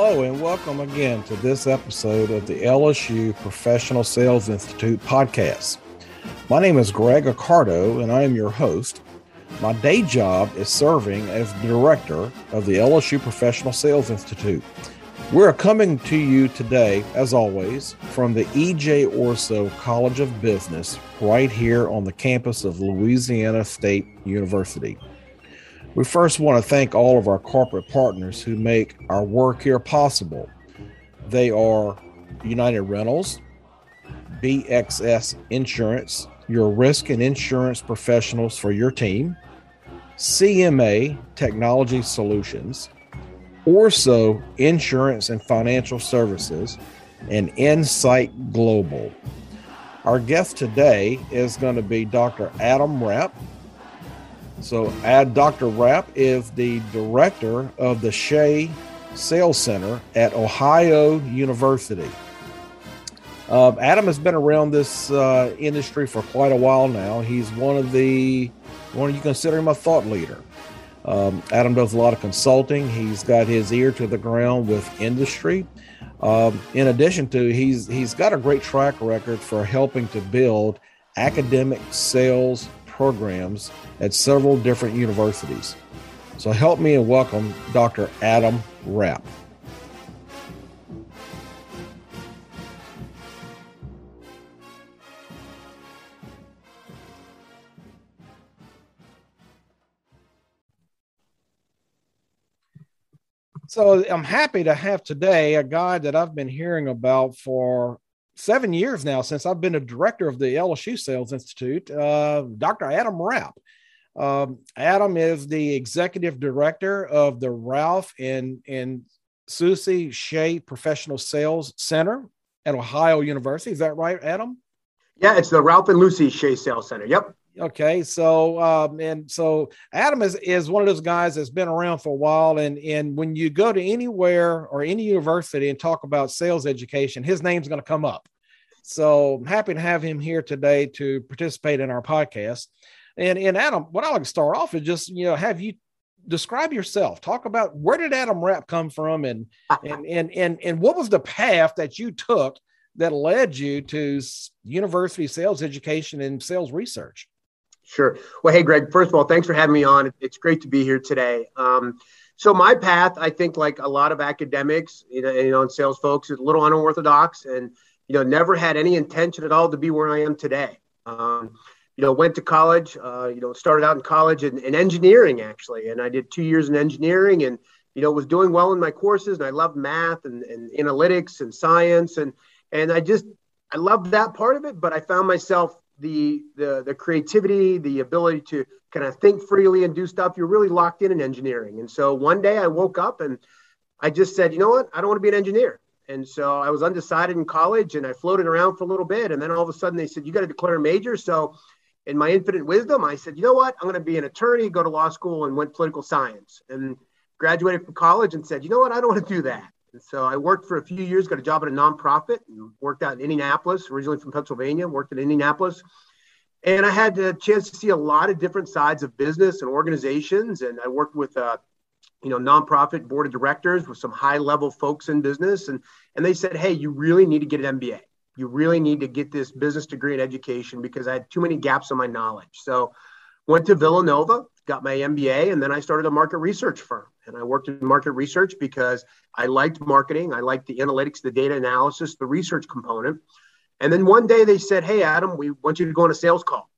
Hello, and welcome again to this episode of the LSU Professional Sales Institute podcast. My name is Greg Accardo, and I am your host. My day job is serving as director of the LSU Professional Sales Institute. We're coming to you today, as always, from the EJ Ourso College of Business right here on the campus of Louisiana State University. We first want to thank all of our corporate partners who make our work here possible. They are United Rentals, BXS Insurance, your risk and insurance professionals for your team, CMA Technology Solutions, Orso Insurance and Financial Services, and Insight Global. Our guest today is going to be Dr. Adam Rapp. So, add Dr. Rapp is the director of the Shea Sales Center at Ohio University. Uh, Adam has been around this uh, industry for quite a while now. He's one of the one you consider him a thought leader. Um, Adam does a lot of consulting. He's got his ear to the ground with industry. Um, in addition to, he's he's got a great track record for helping to build academic sales programs at several different universities. So help me and welcome Dr. Adam Rapp. So I'm happy to have today a guy that I've been hearing about for seven years now since I've been a director of the LSU Sales Institute, uh, Dr. Adam Rapp. Um, Adam is the executive director of the Ralph and, and Susie Shea Professional Sales Center at Ohio University. Is that right, Adam? Yeah, it's the Ralph and Lucy Shea Sales Center. Yep. Okay, so um, and so Adam is is one of those guys that's been around for a while, and and when you go to anywhere or any university and talk about sales education, his name's going to come up. So I'm happy to have him here today to participate in our podcast. And and Adam, what I like to start off is just you know have you describe yourself. Talk about where did Adam Rapp come from, and and and and and what was the path that you took that led you to university sales education and sales research. Sure. Well, hey, Greg, first of all, thanks for having me on. It's great to be here today. Um, so my path, I think, like a lot of academics, you know, you know, and sales folks, is a little unorthodox, and you know, never had any intention at all to be where I am today. Um, you know, went to college. Uh, you know, started out in college in, in, engineering actually, and I did two years in engineering, and you know, was doing well in my courses, and I loved math and, and analytics and science, and and I just I loved that part of it, but I found myself the the the creativity, the ability to kind of think freely and do stuff. You're really locked in in engineering. And so one day I woke up and I just said, you know what, I don't want to be an engineer. And so I was undecided in college and I floated around for a little bit. And then all of a sudden they said, you got to declare a major. So in my infinite wisdom, I said, you know what, I'm going to be an attorney, go to law school and went political science and graduated from college and said, you know what, I don't want to do that. And so I worked for a few years, got a job at a nonprofit, and worked out in Indianapolis, originally from Pennsylvania, worked in Indianapolis. And I had the chance to see a lot of different sides of business and organizations. And I worked with, uh, you know, nonprofit board of directors with some high level folks in business. And, and they said, hey, you really need to get an MBA. You really need to get this business degree in education because I had too many gaps in my knowledge. So went to Villanova, got my MBA, and then I started a market research firm. And I worked in market research because I liked marketing. I liked the analytics, the data analysis, the research component. And then one day they said, Hey, Adam, we want you to go on a sales call.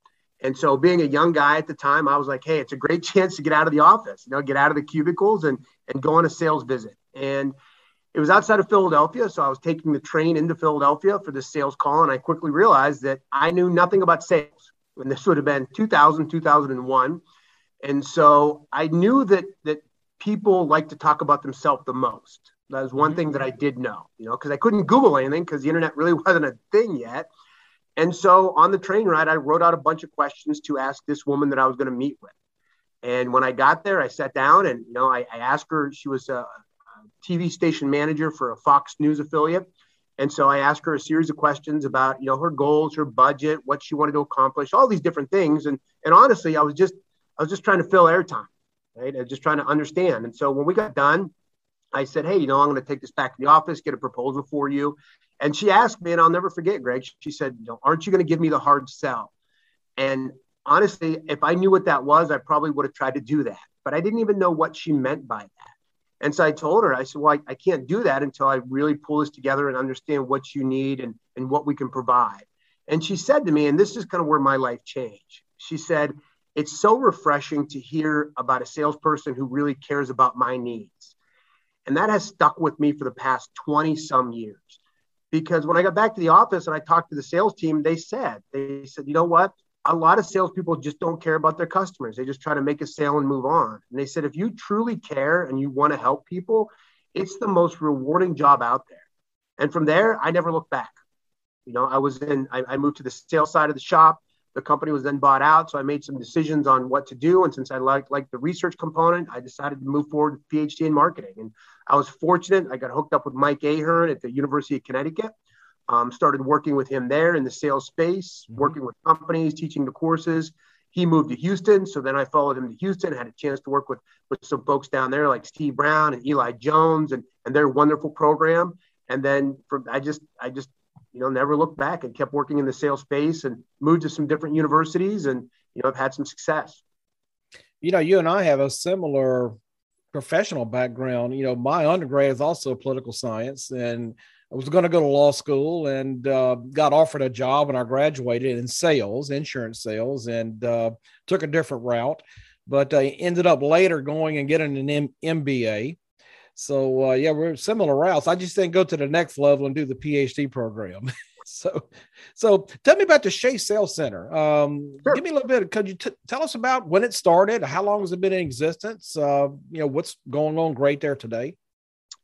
And so, being a young guy at the time, I was like, Hey, it's a great chance to get out of the office, you know, get out of the cubicles and, and go on a sales visit. And it was outside of Philadelphia. So, I was taking the train into Philadelphia for this sales call. And I quickly realized that I knew nothing about sales. And this would have been 2000, 2001. And so I knew that that people like to talk about themselves the most. That was one thing that I did know, you know, because I couldn't Google anything because the internet really wasn't a thing yet. And so on the train ride, I wrote out a bunch of questions to ask this woman that I was going to meet with. And when I got there, I sat down and, you know, I, I asked her, she was a, a TV station manager for a Fox News affiliate. And so I asked her a series of questions about, you know, her goals, her budget, what she wanted to accomplish, all these different things. And, and honestly, I was just, I was just trying to fill airtime right? And just trying to understand. And so when we got done, I said, Hey, you know, I'm going to take this back to the office, get a proposal for you. And she asked me, and I'll never forget, Greg, she said, you know, Aren't you going to give me the hard sell? And honestly, if I knew what that was, I probably would have tried to do that. But I didn't even know what she meant by that. And so I told her, I said, Well, I, I can't do that until I really pull this together and understand what you need and, and what we can provide. And she said to me, and this is kind of where my life changed. She said, It's so refreshing to hear about a salesperson who really cares about my needs. And that has stuck with me for the past 20 some years. Because when I got back to the office and I talked to the sales team, they said, they said, you know what? A lot of salespeople just don't care about their customers. They just try to make a sale and move on. And they said, if you truly care and you want to help people, it's the most rewarding job out there. And from there, I never looked back. You know, I was in, I, I moved to the sales side of the shop. The company was then bought out. So I made some decisions on what to do. And since I liked like the research component, I decided to move forward with PhD in marketing. And I was fortunate. I got hooked up with Mike Ahearne at the University of Connecticut. Um, started working with him there in the sales space, mm-hmm. working with companies, teaching the courses. He moved to Houston, so then I followed him to Houston. Had a chance to work with with some folks down there like Steve Brown and Eli Jones and and their wonderful program. And then from I just I just you know, never looked back and kept working in the sales space and moved to some different universities and, you know, I've had some success. You know, you and I have a similar professional background. You know, my undergrad is also political science and I was going to go to law school and uh, got offered a job when I graduated in sales, insurance sales, and uh, took a different route. But I ended up later going and getting an M- MBA so uh, yeah, we're similar routes. I just didn't go to the next level and do the PhD program. so, so tell me about the Shea Sales Center. Um, sure. Give me a little bit. Could you t- tell us about when it started? How long has it been in existence? Uh, you know, what's going on great there today?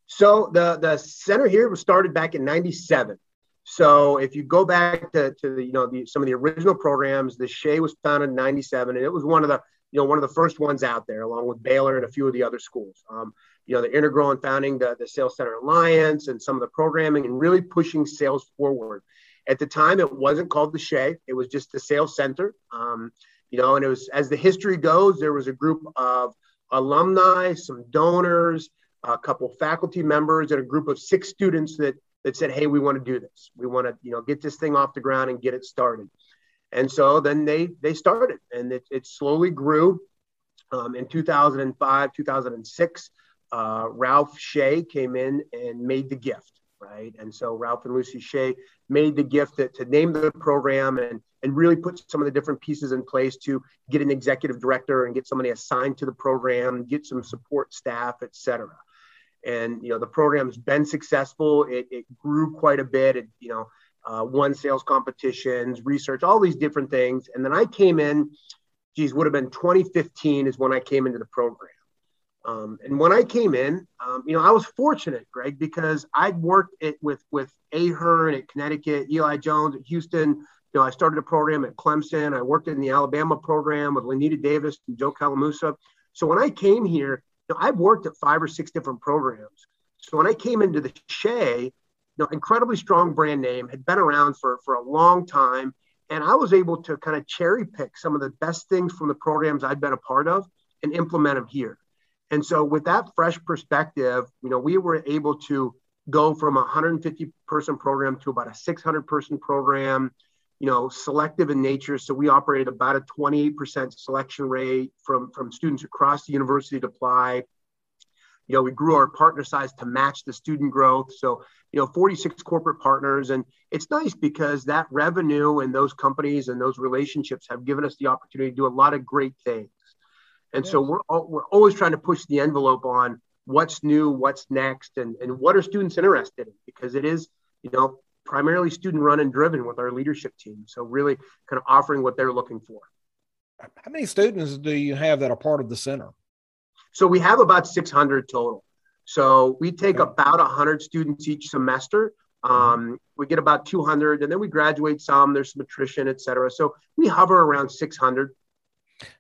So the the center here was started back in '97. So if you go back to, to the, you know the, some of the original programs, the Shea was founded in '97, and it was one of the you know one of the first ones out there, along with Baylor and a few of the other schools. Um, you know, the integral in founding the, the Sales Center Alliance and some of the programming and really pushing sales forward. At the time, it wasn't called the Shea; it was just the Sales Center. Um, you know, and it was as the history goes, there was a group of alumni, some donors, a couple faculty members, and a group of six students that that said, "Hey, we want to do this. We want to, you know, get this thing off the ground and get it started." And so then they they started, and it, it slowly grew. Um, in 2005, 2006, uh, Ralph Shea came in and made the gift, right? And so Ralph and Lucy Shea made the gift to, to name the program and, and really put some of the different pieces in place to get an executive director and get somebody assigned to the program, get some support staff, et cetera. And, you know, the program's been successful. It, it grew quite a bit. It, you know, uh, won sales competitions, research, all these different things. And then I came in, geez, would have been 2015 is when I came into the program. Um, and when I came in, um, you know, I was fortunate, Greg, because I'd worked it with with Ahearne at Connecticut, Eli Jones at Houston. You know, I started a program at Clemson. I worked in the Alabama program with Lenita Davis and Joe Calamusa. So when I came here, you know, I've worked at five or six different programs. So when I came into the Shea, you know, incredibly strong brand name, had been around for for a long time, and I was able to kind of cherry pick some of the best things from the programs I'd been a part of and implement them here. And so, with that fresh perspective, you know, we were able to go from a 150 person program to about a 600 person program, you know, selective in nature. So, we operated about a 28% selection rate from, from students across the university to apply. You know, we grew our partner size to match the student growth. So, you know, 46 corporate partners. And it's nice because that revenue and those companies and those relationships have given us the opportunity to do a lot of great things. And yes. so we're, we're always trying to push the envelope on what's new, what's next, and, and what are students interested in because it is, you know, primarily student run and driven with our leadership team. So really kind of offering what they're looking for. How many students do you have that are part of the center? So we have about 600 total. So we take okay. about 100 students each semester. Mm-hmm. Um, we get about 200 and then we graduate some, there's some attrition, et cetera. So we hover around 600.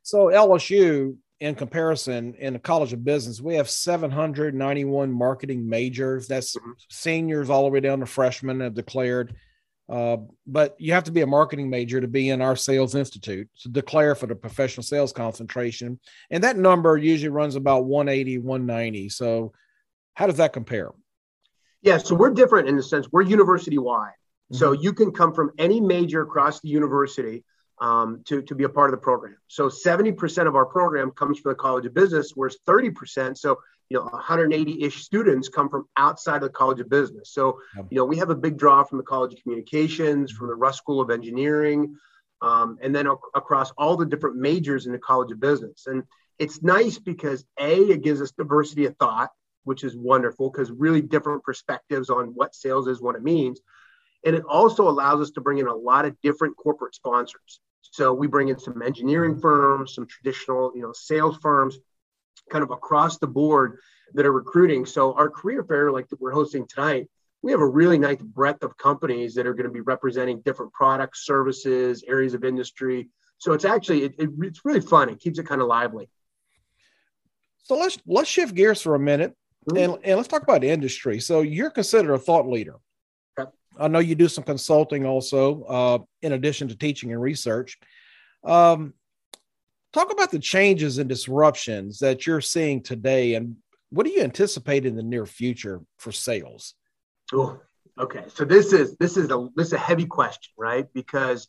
So LSU, in comparison, in the College of Business, we have 791 marketing majors. That's mm-hmm. seniors all the way down to freshmen have declared. Uh, but you have to be a marketing major to be in our sales institute to declare for the professional sales concentration. And that number usually runs about 180, 190. So How does that compare? Yeah, so we're different in the sense we're university wide. Mm-hmm. So you can come from any major across the university um, to, to be a part of the program. So 70% of our program comes from the College of Business, whereas 30%, so you know 180-ish students come from outside of the College of Business. So you know we have a big draw from the College of Communications, from the Russ School of Engineering, um, and then ac- across all the different majors in the College of Business. And it's nice because a it gives us diversity of thought, which is wonderful because really different perspectives on what sales is, what it means. And it also allows us to bring in a lot of different corporate sponsors. So we bring in some engineering firms, some traditional, you know, sales firms, kind of across the board that are recruiting. So our career fair, like that we're hosting tonight, we have a really nice breadth of companies that are going to be representing different products, services, areas of industry. So it's actually it, it, it's really fun. It keeps it kind of lively. So let's let's shift gears for a minute mm-hmm. and, and let's talk about industry. So you're considered a thought leader. I know you do some consulting also, uh, in addition to teaching and research. Um, talk about the changes and disruptions that you're seeing today, and what do you anticipate in the near future for sales? Oh, okay. So this is this is a this is a heavy question, right? Because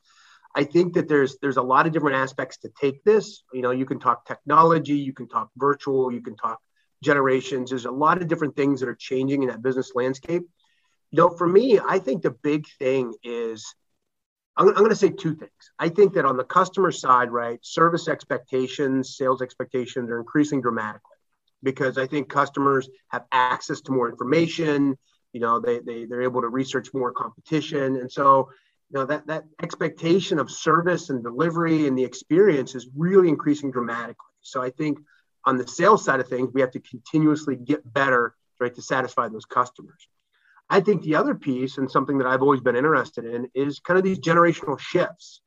I think that there's there's a lot of different aspects to take this. You know, you can talk technology, you can talk virtual, you can talk generations. There's a lot of different things that are changing in that business landscape you know, for me, I think the big thing is I'm, I'm going to say two things. I think that on the customer side, right, service expectations, sales expectations are increasing dramatically because I think customers have access to more information. You know, they, they, they're able to research more competition. And so, you know, that, that expectation of service and delivery and the experience is really increasing dramatically. So I think on the sales side of things, we have to continuously get better, right, to satisfy those customers. I think the other piece, and something that I've always been interested in, is kind of these generational shifts.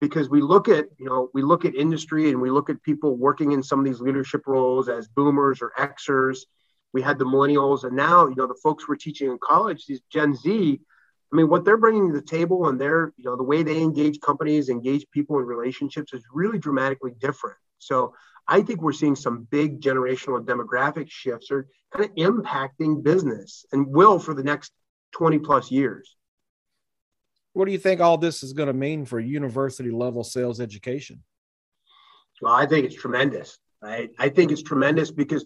Because we look at, you know, we look at industry and we look at people working in some of these leadership roles as boomers or Xers. We had the millennials, and now, you know, the folks we're teaching in college, these Gen Z, I mean, what they're bringing to the table and their, you know, the way they engage companies, engage people in relationships is really dramatically different. So I think we're seeing some big generational and demographic shifts are kind of impacting business and will for the next 20 plus years. What do you think all this is going to mean for university level sales education? Well, I think it's tremendous. Right? I think it's tremendous because,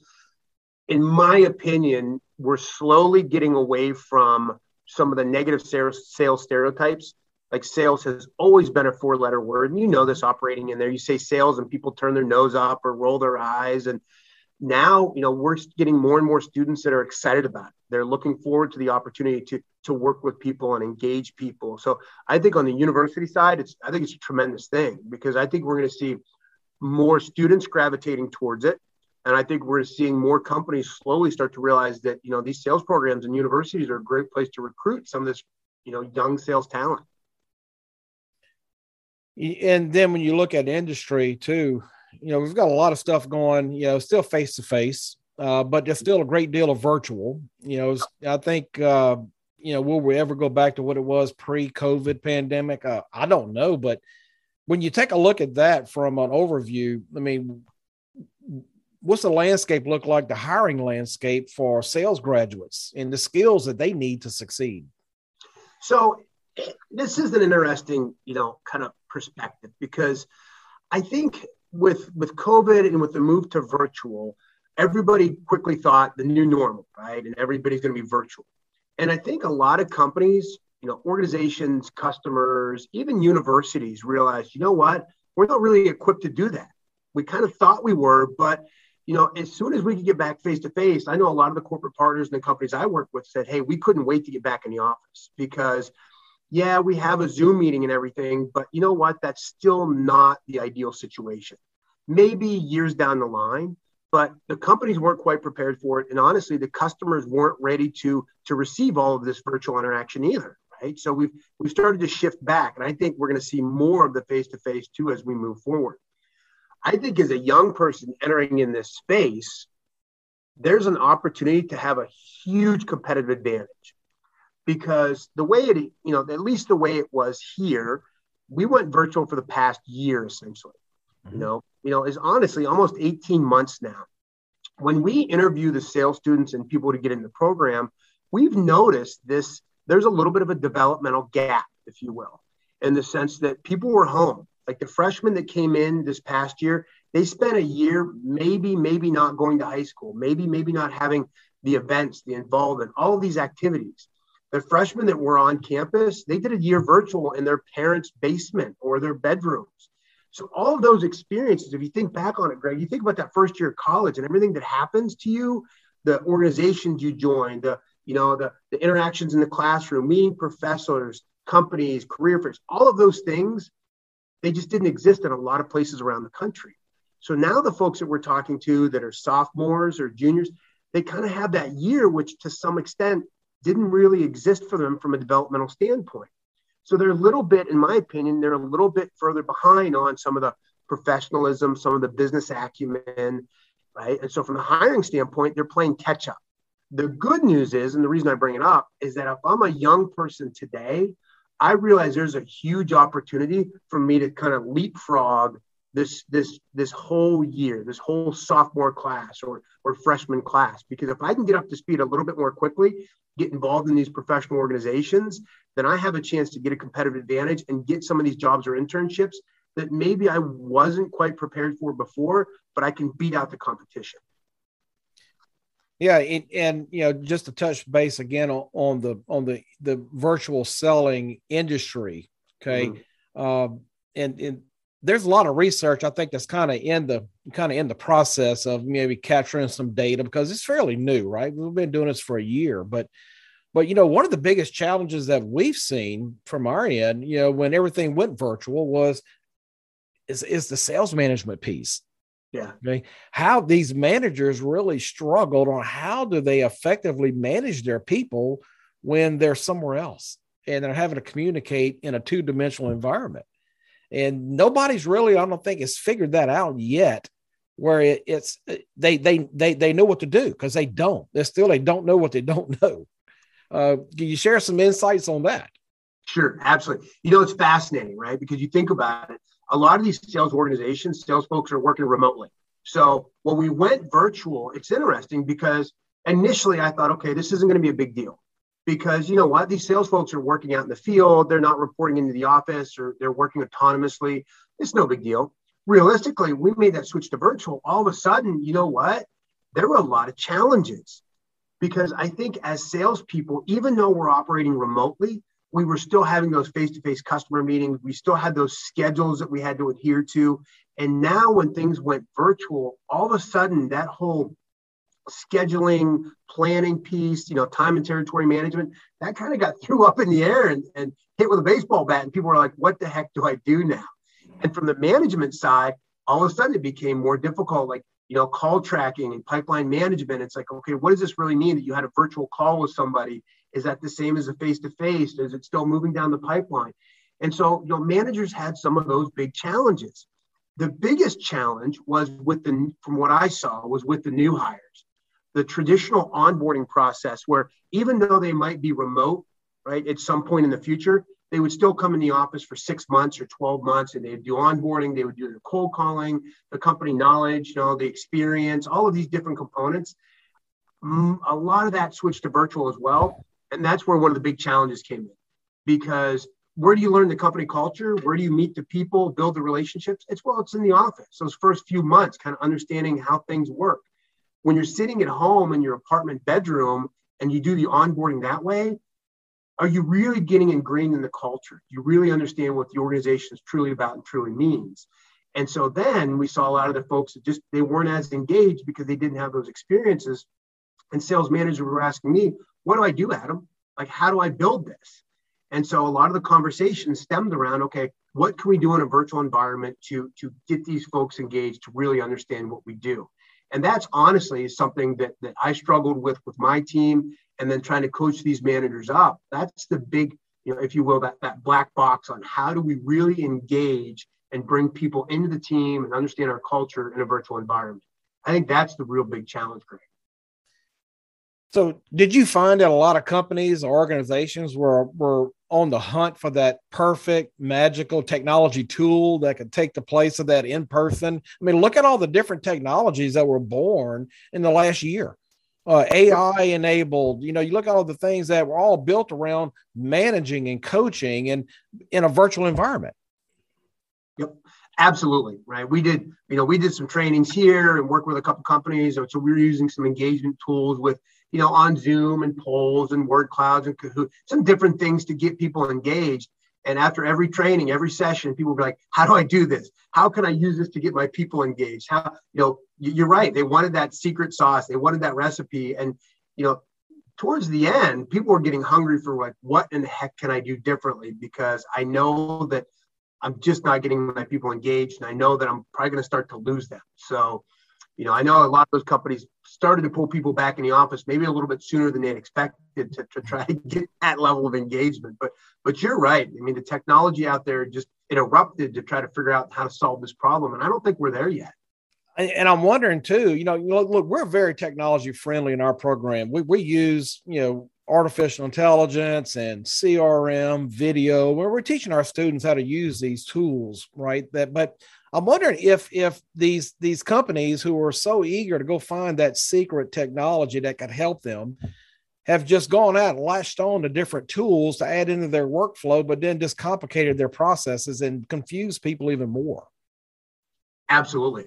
in my opinion, we're slowly getting away from some of the negative sales stereotypes like sales has always been a four letter word and you know this operating in there. You say sales and people turn their nose up or roll their eyes and now you know we're getting more and more students that are excited about it. They're looking forward to the opportunity to to work with people and engage people. So i think on the university side it's i think it's a tremendous thing because i think we're going to see more students gravitating towards it and i think we're seeing more companies slowly start to realize that you know these sales programs and universities are a great place to recruit some of this you know young sales talent and then when you look at industry too, you know, we've got a lot of stuff going, you know, still face to face, but there's still a great deal of virtual. You know, I think, uh, you know, will we ever go back to what it was pre COVID pandemic? Uh, I don't know. But when you take a look at that from an overview, I mean, what's the landscape look like, the hiring landscape for sales graduates and the skills that they need to succeed? So this is an interesting, you know, kind of perspective because I think with with COVID and with the move to virtual, everybody quickly thought the new normal, right? And everybody's going to be virtual. And I think a lot of companies, you know, organizations, customers, even universities realized, you know what, we're not really equipped to do that. We kind of thought we were, but you know, as soon as we could get back face to face, I know a lot of the corporate partners and the companies I work with said, "Hey, we couldn't wait to get back in the office because yeah, we have a Zoom meeting and everything, but you know what? That's still not the ideal situation. Maybe years down the line, but the companies weren't quite prepared for it. And honestly, the customers weren't ready to, to receive all of this virtual interaction either. Right. So we've we've started to shift back. And I think we're going to see more of the face-to-face too as we move forward. I think as a young person entering in this space, there's an opportunity to have a huge competitive advantage because the way it, you know, at least the way it was here, we went virtual for the past year essentially. Mm-hmm. You know, you know, is honestly almost 18 months now. when we interview the sales students and people to get in the program, we've noticed this. There's a little bit of a developmental gap, if you will, in the sense that people were home. Like the freshmen that came in this past year, they spent a year, maybe, maybe not going to high school, maybe, maybe not having the events, the involvement, all of these activities. The freshmen that were on campus, they did a year virtual in their parents' basement or their bedrooms. So all of those experiences, if you think back on it, Greg, you think about that first year of college and everything that happens to you, the organizations you join, the you know the, the interactions in the classroom, meeting professors, companies, career fairs, all of those things, they just didn't exist in a lot of places around the country. So now the folks that we're talking to that are sophomores or juniors, they kind of have that year, which to some extent didn't really exist for them from a developmental standpoint. So they're a little bit, in my opinion, they're a little bit further behind on some of the professionalism, some of the business acumen, right? And so from the hiring standpoint, they're playing catch up. The good news is, and the reason I bring it up is that if I'm a young person today, I realize there's a huge opportunity for me to kind of leapfrog this this this whole year, this whole sophomore class or or freshman class. Because if I can get up to speed a little bit more quickly, get involved in these professional organizations, then I have a chance to get a competitive advantage and get some of these jobs or internships that maybe I wasn't quite prepared for before, but I can beat out the competition. Yeah, and, and, you know, just to touch base again on, on, the on the the virtual selling industry. Okay, mm-hmm. um, and and there's a lot of research I think that's kind of in the kind of in the process of maybe capturing some data because it's fairly new, right? We've been doing this for a year, but but you know, one of the biggest challenges that we've seen from our end, you know, when everything went virtual was is is the sales management piece. Yeah. Okay. How these managers really struggled on how do they effectively manage their people when they're somewhere else and they're having to communicate in a two-dimensional environment and nobody's really, I don't think, has figured that out yet. Where it, it's they they they they know what to do because they don't. They still they don't know what they don't know. Uh, can you share some insights on that? Sure, absolutely. You know, it's fascinating, right? Because you think about it, a lot of these sales organizations, sales folks are working remotely. So when we went virtual, it's interesting because initially I thought, okay, this isn't going to be a big deal because you know what these sales folks are working out in the field. They're not reporting into the office or they're working autonomously. It's no big deal. Realistically we made that switch to virtual. All of a sudden you know what? There were a lot of challenges because i think as salespeople even though we're operating remotely we were still having those face-to-face customer meetings. We still had those schedules that we had to adhere to. And now when things went virtual all of a sudden that whole scheduling, planning piece, you know, time and territory management, that kind of got threw up in the air and, and hit with a baseball bat. And people were like, what the heck do I do now? And from the management side, all of a sudden it became more difficult, like, you know, call tracking and pipeline management. It's like, okay, what does this really mean that you had a virtual call with somebody? Is that the same as a face to face? Is it still moving down the pipeline? And so, you know, managers had some of those big challenges. The biggest challenge was with the, from what I saw, was with the new hires the traditional onboarding process where even though they might be remote, right, at some point in the future, they would still come in the office for six months or 12 months and they'd do onboarding, they would do the cold calling, the company knowledge, you know, the experience, all of these different components. Mm, a lot of that switched to virtual as well. And that's where one of the big challenges came in because where do you learn the company culture? Where do you meet the people, build the relationships? It's well, it's in the office. Those first few months, kind of understanding how things work when you're sitting at home in your apartment bedroom and you do the onboarding that way, are you really getting ingrained in the culture? Do you really understand what the organization is truly about and truly means? And so then we saw a lot of the folks that just they weren't as engaged because they didn't have those experiences. And sales managers were asking me, what do I do, Adam? Like, how do I build this? And so a lot of the conversations stemmed around, okay, what can we do in a virtual environment to, to get these folks engaged to really understand what we do? And that's honestly something that, that I struggled with with my team and then trying to coach these managers up. That's the big, you know, if you will, that, that black box on how do we really engage and bring people into the team and understand our culture in a virtual environment. I think that's the real big challenge, Greg. So, did you find that a lot of companies or organizations were were on the hunt for that perfect magical technology tool that could take the place of that in person? I mean, look at all the different technologies that were born in the last year. Uh, AI enabled, you know, you look at all the things that were all built around managing and coaching and in a virtual environment. Yep. Absolutely, right. We did, you know, we did some trainings here and worked with a couple companies. So we were using some engagement tools with, you know, on Zoom and polls and word clouds and Kahoot, some different things to get people engaged. And after every training, every session, people would be like, "How do I do this? How can I use this to get my people engaged?" How, you know, you're right. They wanted that secret sauce. They wanted that recipe, and you know, towards the end, people were getting hungry for like, what in the heck can I do differently? Because I know that I'm just not getting my people engaged, and I know that I'm probably going to start to lose them. So, you know, I know a lot of those companies started to pull people back in the office maybe a little bit sooner than they expected to, to try to get that level of engagement. But but you're right. I mean, the technology out there just it erupted to try to figure out how to solve this problem, and I don't think we're there yet. And I'm wondering too, you know, look, look, we're very technology friendly in our program. We, we use, you know, artificial intelligence and CRM video where we're teaching our students how to use these tools, right? That but I'm wondering if if these these companies who are so eager to go find that secret technology that could help them have just gone out and latched on to different tools to add into their workflow, but then just complicated their processes and confused people even more. Absolutely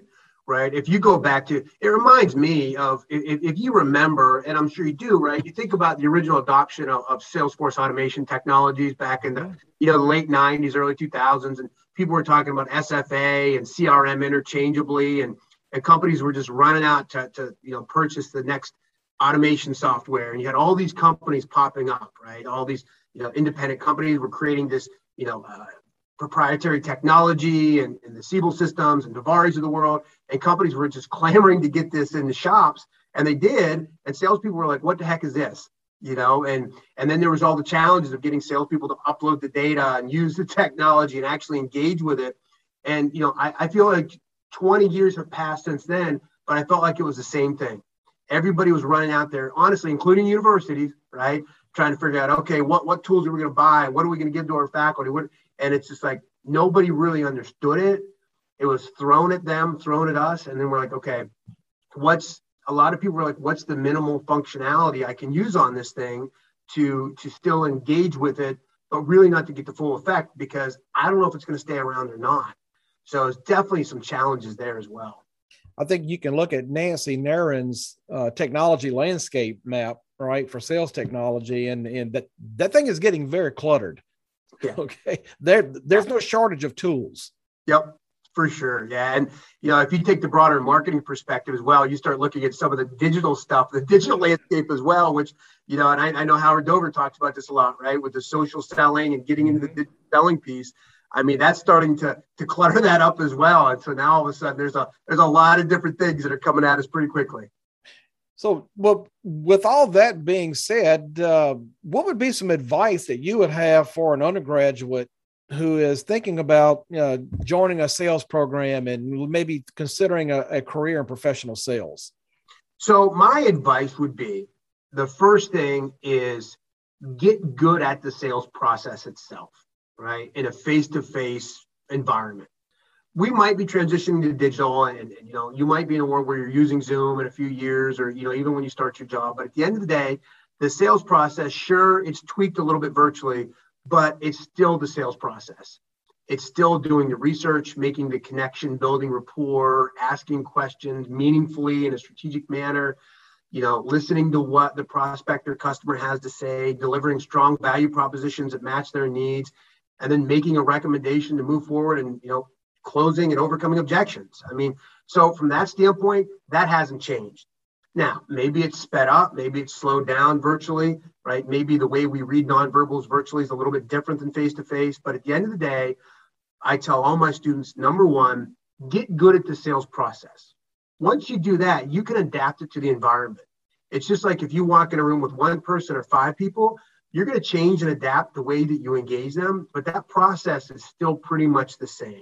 right? If you go back to, it reminds me of if, if, you remember, and I'm sure you do, right? You think about the original adoption of, of Salesforce automation technologies back in the mm-hmm. you know late '90s, early 2000s, and people were talking about SFA and CRM interchangeably, and and companies were just running out to, to you know purchase the next automation software, and you had all these companies popping up, right? All these you know independent companies were creating this you know uh, proprietary technology and, and the Siebel systems and Devaris of the world, and companies were just clamoring to get this in the shops, and they did. And salespeople were like, "What the heck is this?" You know, and and then there was all the challenges of getting salespeople to upload the data and use the technology and actually engage with it. And you know, I, I feel like 20 years have passed since then, but I felt like it was the same thing. Everybody was running out there, honestly, including universities, right? Trying to figure out, okay, what what tools are we going to buy? What are we going to give to our faculty? What and it's just like nobody really understood it. It was thrown at them, thrown at us, and then we're like, okay, what's a lot of people were like, what's the minimal functionality I can use on this thing to to still engage with it, but really not to get the full effect because I don't know if it's going to stay around or not. So it's definitely some challenges there as well. I think you can look at Nancy Nardin's uh, technology landscape map, right, for sales technology, and and that that thing is getting very cluttered. Yeah. Okay. There, there's no shortage of tools. Yep, for sure. Yeah. And, you know, if you take the broader marketing perspective as well, you start looking at some of the digital stuff, the digital landscape as well, which, you know, and I, I know Howard Dover talks about this a lot, right? With the social selling and getting into the selling piece. I mean, that's starting to to clutter that up as well. And so now all of a sudden there's a there's a lot of different things that are coming at us pretty quickly. So, well, with all that being said, uh, what would be some advice that you would have for an undergraduate who is thinking about uh, joining a sales program and maybe considering a, a career in professional sales? So, my advice would be the first thing is get good at the sales process itself, right? In a face to face environment we might be transitioning to digital and, and, you know you might be in a world where you're using zoom in a few years or you know even when you start your job but at the end of the day the sales process sure it's tweaked a little bit virtually but it's still the sales process it's still doing the research making the connection building rapport asking questions meaningfully in a strategic manner you know listening to what the prospect or customer has to say delivering strong value propositions that match their needs and then making a recommendation to move forward and you know closing and overcoming objections. I mean, so from that standpoint, that hasn't changed. Now, maybe it's sped up, maybe it's slowed down virtually, right? Maybe the way we read nonverbals virtually is a little bit different than face to face. But at the end of the day, I tell all my students number one, get good at the sales process. Once you do that, you can adapt it to the environment. It's just like if you walk in a room with one person or five people, you're going to change and adapt the way that you engage them, but that process is still pretty much the same.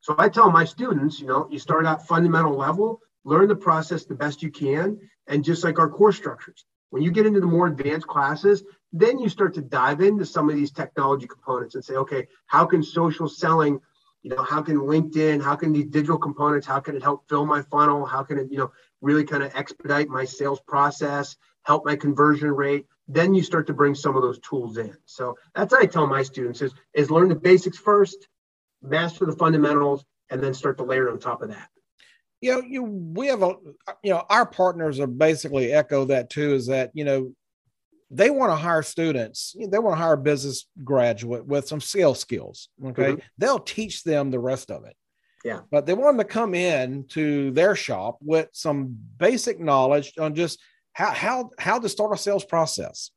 So I tell my students, you know, you start at fundamental level, learn the process the best you can, and just like our course structures, When you get into the more advanced classes, then you start to dive into some of these technology components and say, okay, how can social selling, you know, how can LinkedIn, how can these digital components, how can it help fill my funnel? How can it, you know, really kind of expedite my sales process, help my conversion rate? Then you start to bring some of those tools in. So that's what I tell my students is, is learn the basics first, master the fundamentals, and then start to layer on top of that you know, you we have a you know our partners are basically echo that too. Is that you know they want to hire students. They want to hire a business graduate with some sales skills. Okay, mm-hmm. they'll teach them the rest of it. Yeah, but they want them to come in to their shop with some basic knowledge on just how how how to start a sales process.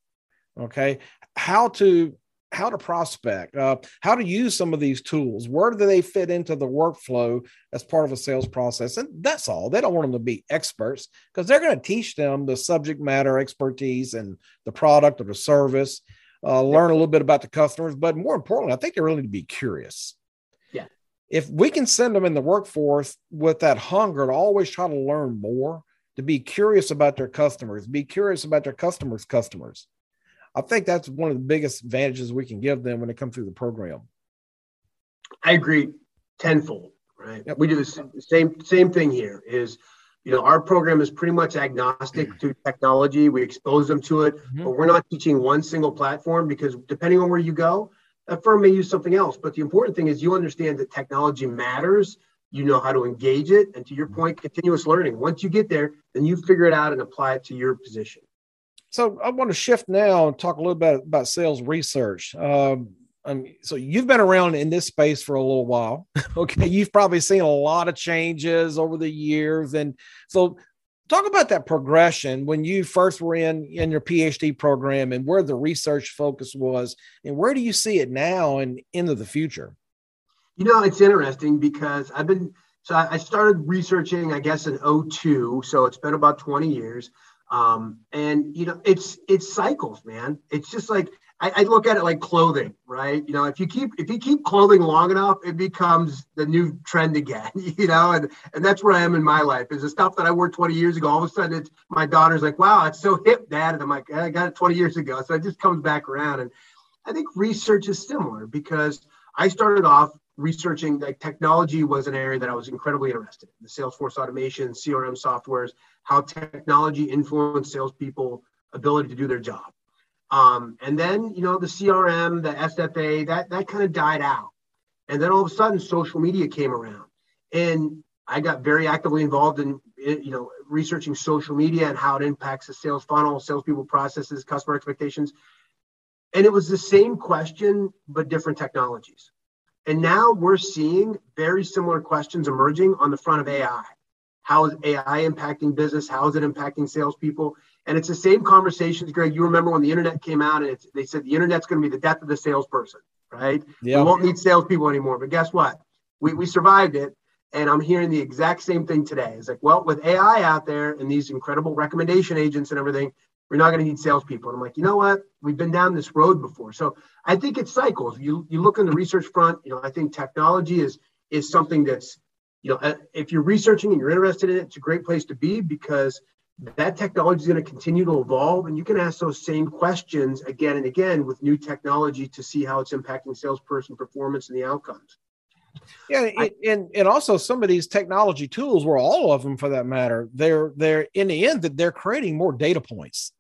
Okay, how to how to prospect, uh, how to use some of these tools. Where do they fit into the workflow as part of a sales process? And that's all. They don't want them to be experts because they're going to teach them the subject matter expertise and the product or the service, uh, learn a little bit about the customers. But more importantly, I think they really need to be curious. Yeah. If we can send them in the workforce with that hunger to always try to learn more, to be curious about their customers, be curious about their customers' customers I think that's one of the biggest advantages we can give them when they come through the program. I agree tenfold. Right. Yep. We do the same same thing here. Is you know our program is pretty much agnostic to technology. We expose them to it, mm-hmm. but we're not teaching one single platform because depending on where you go, a firm may use something else. But the important thing is you understand that technology matters. You know how to engage it, and to your point, continuous learning. Once you get there, then you figure it out and apply it to your position. So I want to shift now and talk a little bit about sales research. Um, so you've been around in this space for a little while. okay, you've probably seen a lot of changes over the years, and so talk about that progression when you first were in in your PhD program and where the research focus was, and where do you see it now and into the future? You know, it's interesting because I've been so I started researching, I guess, in 02. So it's been about 20 years. Um, and you know, it's it's cycles, man. It's just like I, I, look at it like clothing, right? You know, if you keep if you keep clothing long enough, it becomes the new trend again. You know, and and that's where I am in my life. Is the stuff that I wore 20 years ago. All of a sudden, it's my daughter's like, "Wow, it's so hip, Dad," and I'm like, "I got it 20 years ago." So it just comes back around. And I think research is similar because I started off researching like technology was an area that I was incredibly interested in. The Salesforce automation, CRM softwares, how technology influenced salespeople ability to do their job. Um, and then, you know, the CRM, the SFA, that that kind of died out. And then all of a sudden, social media came around, and I got very actively involved in, you know, researching social media and how it impacts the sales funnel, salespeople processes, customer expectations. And it was the same question, but different technologies. And now we're seeing very similar questions emerging on the front of AI. How is AI impacting business? How is it impacting salespeople? And it's the same conversations, Greg. You remember when the internet came out and they said the internet's going to be the death of the salesperson, right? We won't need salespeople anymore. But guess what? We, we survived it. And I'm hearing the exact same thing today. It's like, well, with AI out there and these incredible recommendation agents and everything, we're not going to need salespeople. And I'm like, you know what? We've been down this road before. So I think it's cycles. You you look on the research front. You know, I think technology is is something that's, you know, uh, if you're researching and you're interested in it, it's a great place to be because that technology is going to continue to evolve, and you can ask those same questions again and again with new technology to see how it's impacting salesperson performance and the outcomes. Yeah, I, and and also some of these technology tools, were all of them for that matter, they're they're in the end that they're creating more data points.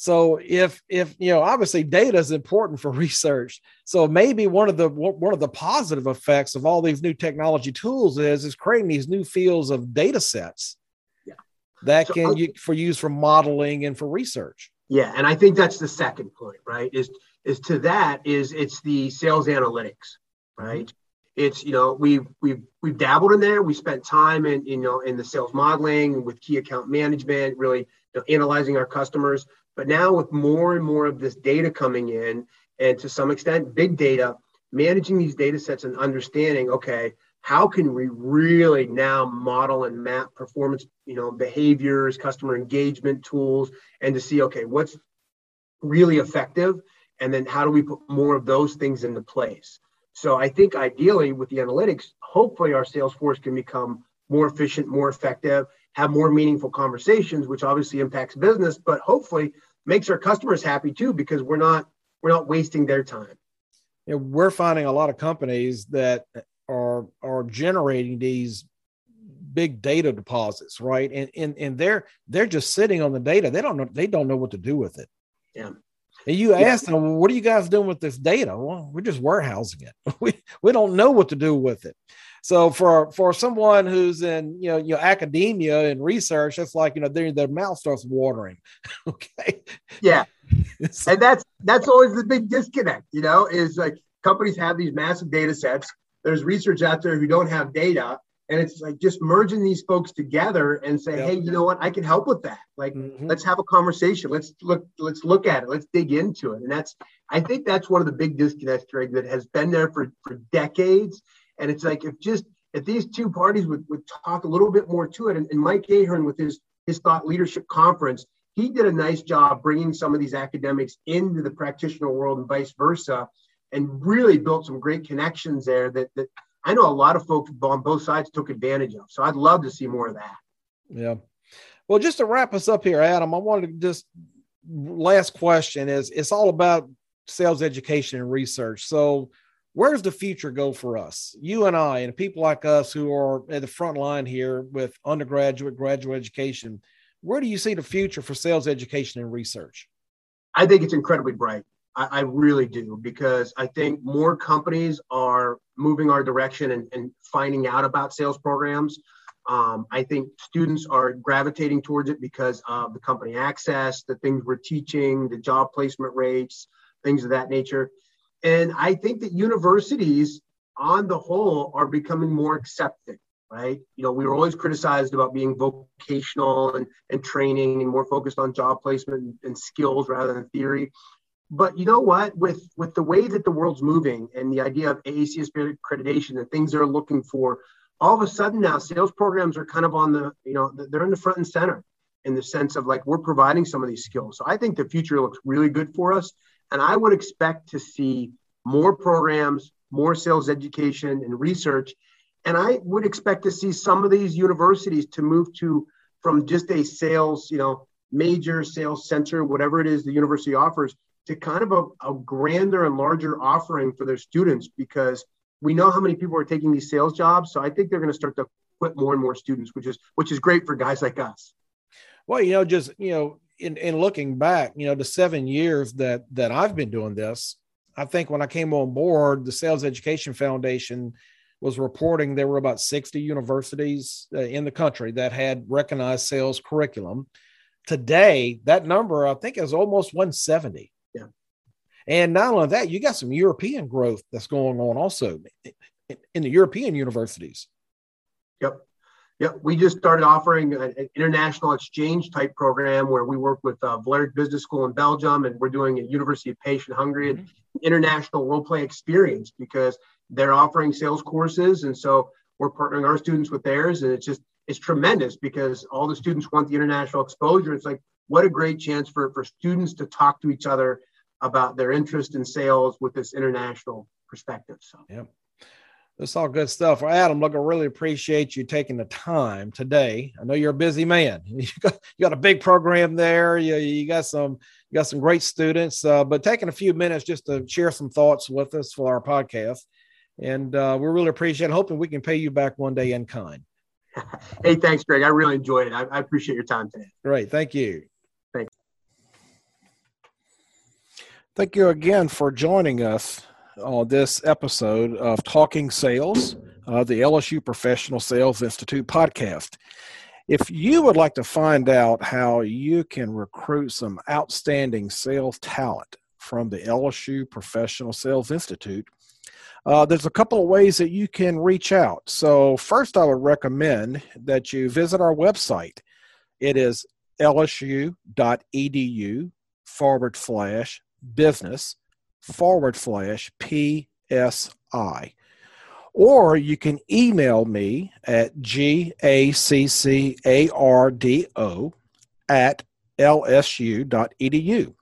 So if if you know obviously data is important for research. So maybe one of the one of the positive effects of all these new technology tools is is creating these new fields of data sets. Yeah. That so can you for use for modeling and for research. Yeah, and I think that's the second point, right? Is is to that is it's the sales analytics, right? Mm-hmm. It's you know we've we've we've dabbled in there. We spent time in you know in the sales modeling with key account management, really you know, analyzing our customers but now, with more and more of this data coming in, and to some extent, big data, managing these data sets and understanding, okay, how can we really now model and map performance, you know, behaviors, customer engagement tools, and to see, okay, what's really effective, and then how do we put more of those things into place? So I think ideally with the analytics, hopefully our sales force can become more efficient, more effective, have more meaningful conversations, which obviously impacts business, but hopefully makes our customers happy too because we're not we're not wasting their time. Know, we're finding a lot of companies that are are generating these big data deposits, right? And and and they're they're just sitting on the data. They don't know they don't know what to do with it. Yeah. And you ask them, well, what are you guys doing with this data? Well, we're just warehousing it. We we don't know what to do with it. So for for someone who's in you know you know academia and research, it's like you know their their mouth starts watering. okay. Yeah. and that's that's always the big disconnect. You know, is like companies have these massive data sets. There's research out there who don't have data, and it's like just merging these folks together and say, yep. hey, you know what? I can help with that. Like, mm-hmm. let's have a conversation. Let's look. Let's look at it. Let's dig into it. And that's I think that's one of the big disconnects, Greg, that has been there for for decades and it's like if just if these two parties would, would talk a little bit more to it, and, and Mike Ahearne with his his thought leadership conference, he did a nice job bringing some of these academics into the practitioner world and vice versa, and really built some great connections there that that I know a lot of folks on both sides took advantage of. So I'd love to see more of that. Yeah. Well, just to wrap us up here, Adam, I wanted to just last question is it's all about sales education and research. So where's the future go for us? You and i and people like us who are at the front line here with undergraduate graduate education where do you see the future for sales education and research? I think it's incredibly bright. I, I really do because i think more companies are moving our direction and, and finding out about sales programs. Um, i think students are gravitating towards it because of the company access the things we're teaching the job placement rates things of that nature and I think that universities, on the whole, are becoming more accepting, right? You know, we were always criticized about being vocational and, and training and more focused on job placement and, skills rather than theory. But you know what? With with the way that the world's moving and the idea of AACS accreditation and things they're looking for, all of a sudden now sales programs are kind of on the, you know, they're in the front and center in the sense of like we're providing some of these skills. So I think the future looks really good for us. And I would expect to see more programs, more sales education and research. And I would expect to see some of these universities to move to from just a sales, you know, major sales center, whatever it is the university offers, to kind of a, a grander and larger offering for their students because we know how many people are taking these sales jobs. So I think they're going to start to put more and more students, which is which is great for guys like us. Well, you know, just you know, in, in looking back, you know, the seven years that that I've been doing this, I think when I came on board, the Sales Education Foundation was reporting there were about 60 universities uh, in the country that had recognized sales curriculum. Today, that number I think is almost 170. Yeah. And not only that, you got some European growth that's going on also in the European universities. Yep. Yeah, we just started offering an international exchange type program where we work with uh, Vlaardingen Business School in Belgium, and we're doing a University of Pécs in Hungary, mm-hmm. an international role play experience because they're offering sales courses, and so we're partnering our students with theirs, and it's just it's tremendous because all the students want the international exposure. It's like what a great chance for for students to talk to each other about their interest in sales with this international perspective. So. Yep. That's all good stuff. Well, Adam, look, I really appreciate you taking the time today. I know you're a busy man. You got, you got a big program there. You, you got some you got some great students, uh, but taking a few minutes just to share some thoughts with us for our podcast. And uh, we really appreciate it. Hoping we can pay you back one day in kind. hey, thanks, Greg. I really enjoyed it. I, I appreciate your time today. Great. Thank you. Thanks. Thank you again for joining us on this episode of Talking Sales, uh, the LSU Professional Sales Institute podcast. If you would like to find out how you can recruit some outstanding sales talent from the LSU Professional Sales Institute, uh, there's a couple of ways that you can reach out. So, first, I would recommend that you visit our website. It is lsu.edu forward slash business forward slash PSI. Or you can email me at gaccardo at lsu.edu.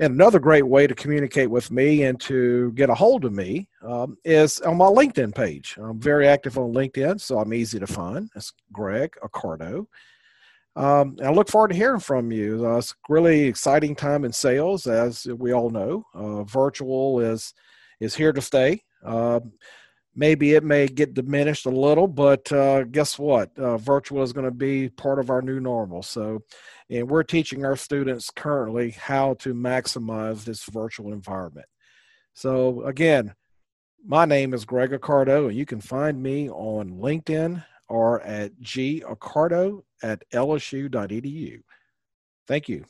And another great way to communicate with me and to get a hold of me um, is on my LinkedIn page. I'm very active on LinkedIn, so I'm easy to find. It's Greg Accardo. Um, I look forward to hearing from you. Uh, it's really exciting time in sales, as we all know. Uh, virtual is is here to stay. Uh, maybe it may get diminished a little, but uh, guess what? Uh, virtual is going to be part of our new normal. So, and we're teaching our students currently how to maximize this virtual environment. So, again, my name is Greg Accardo, and you can find me on LinkedIn or at G gaccardo at lsu.edu. Thank you.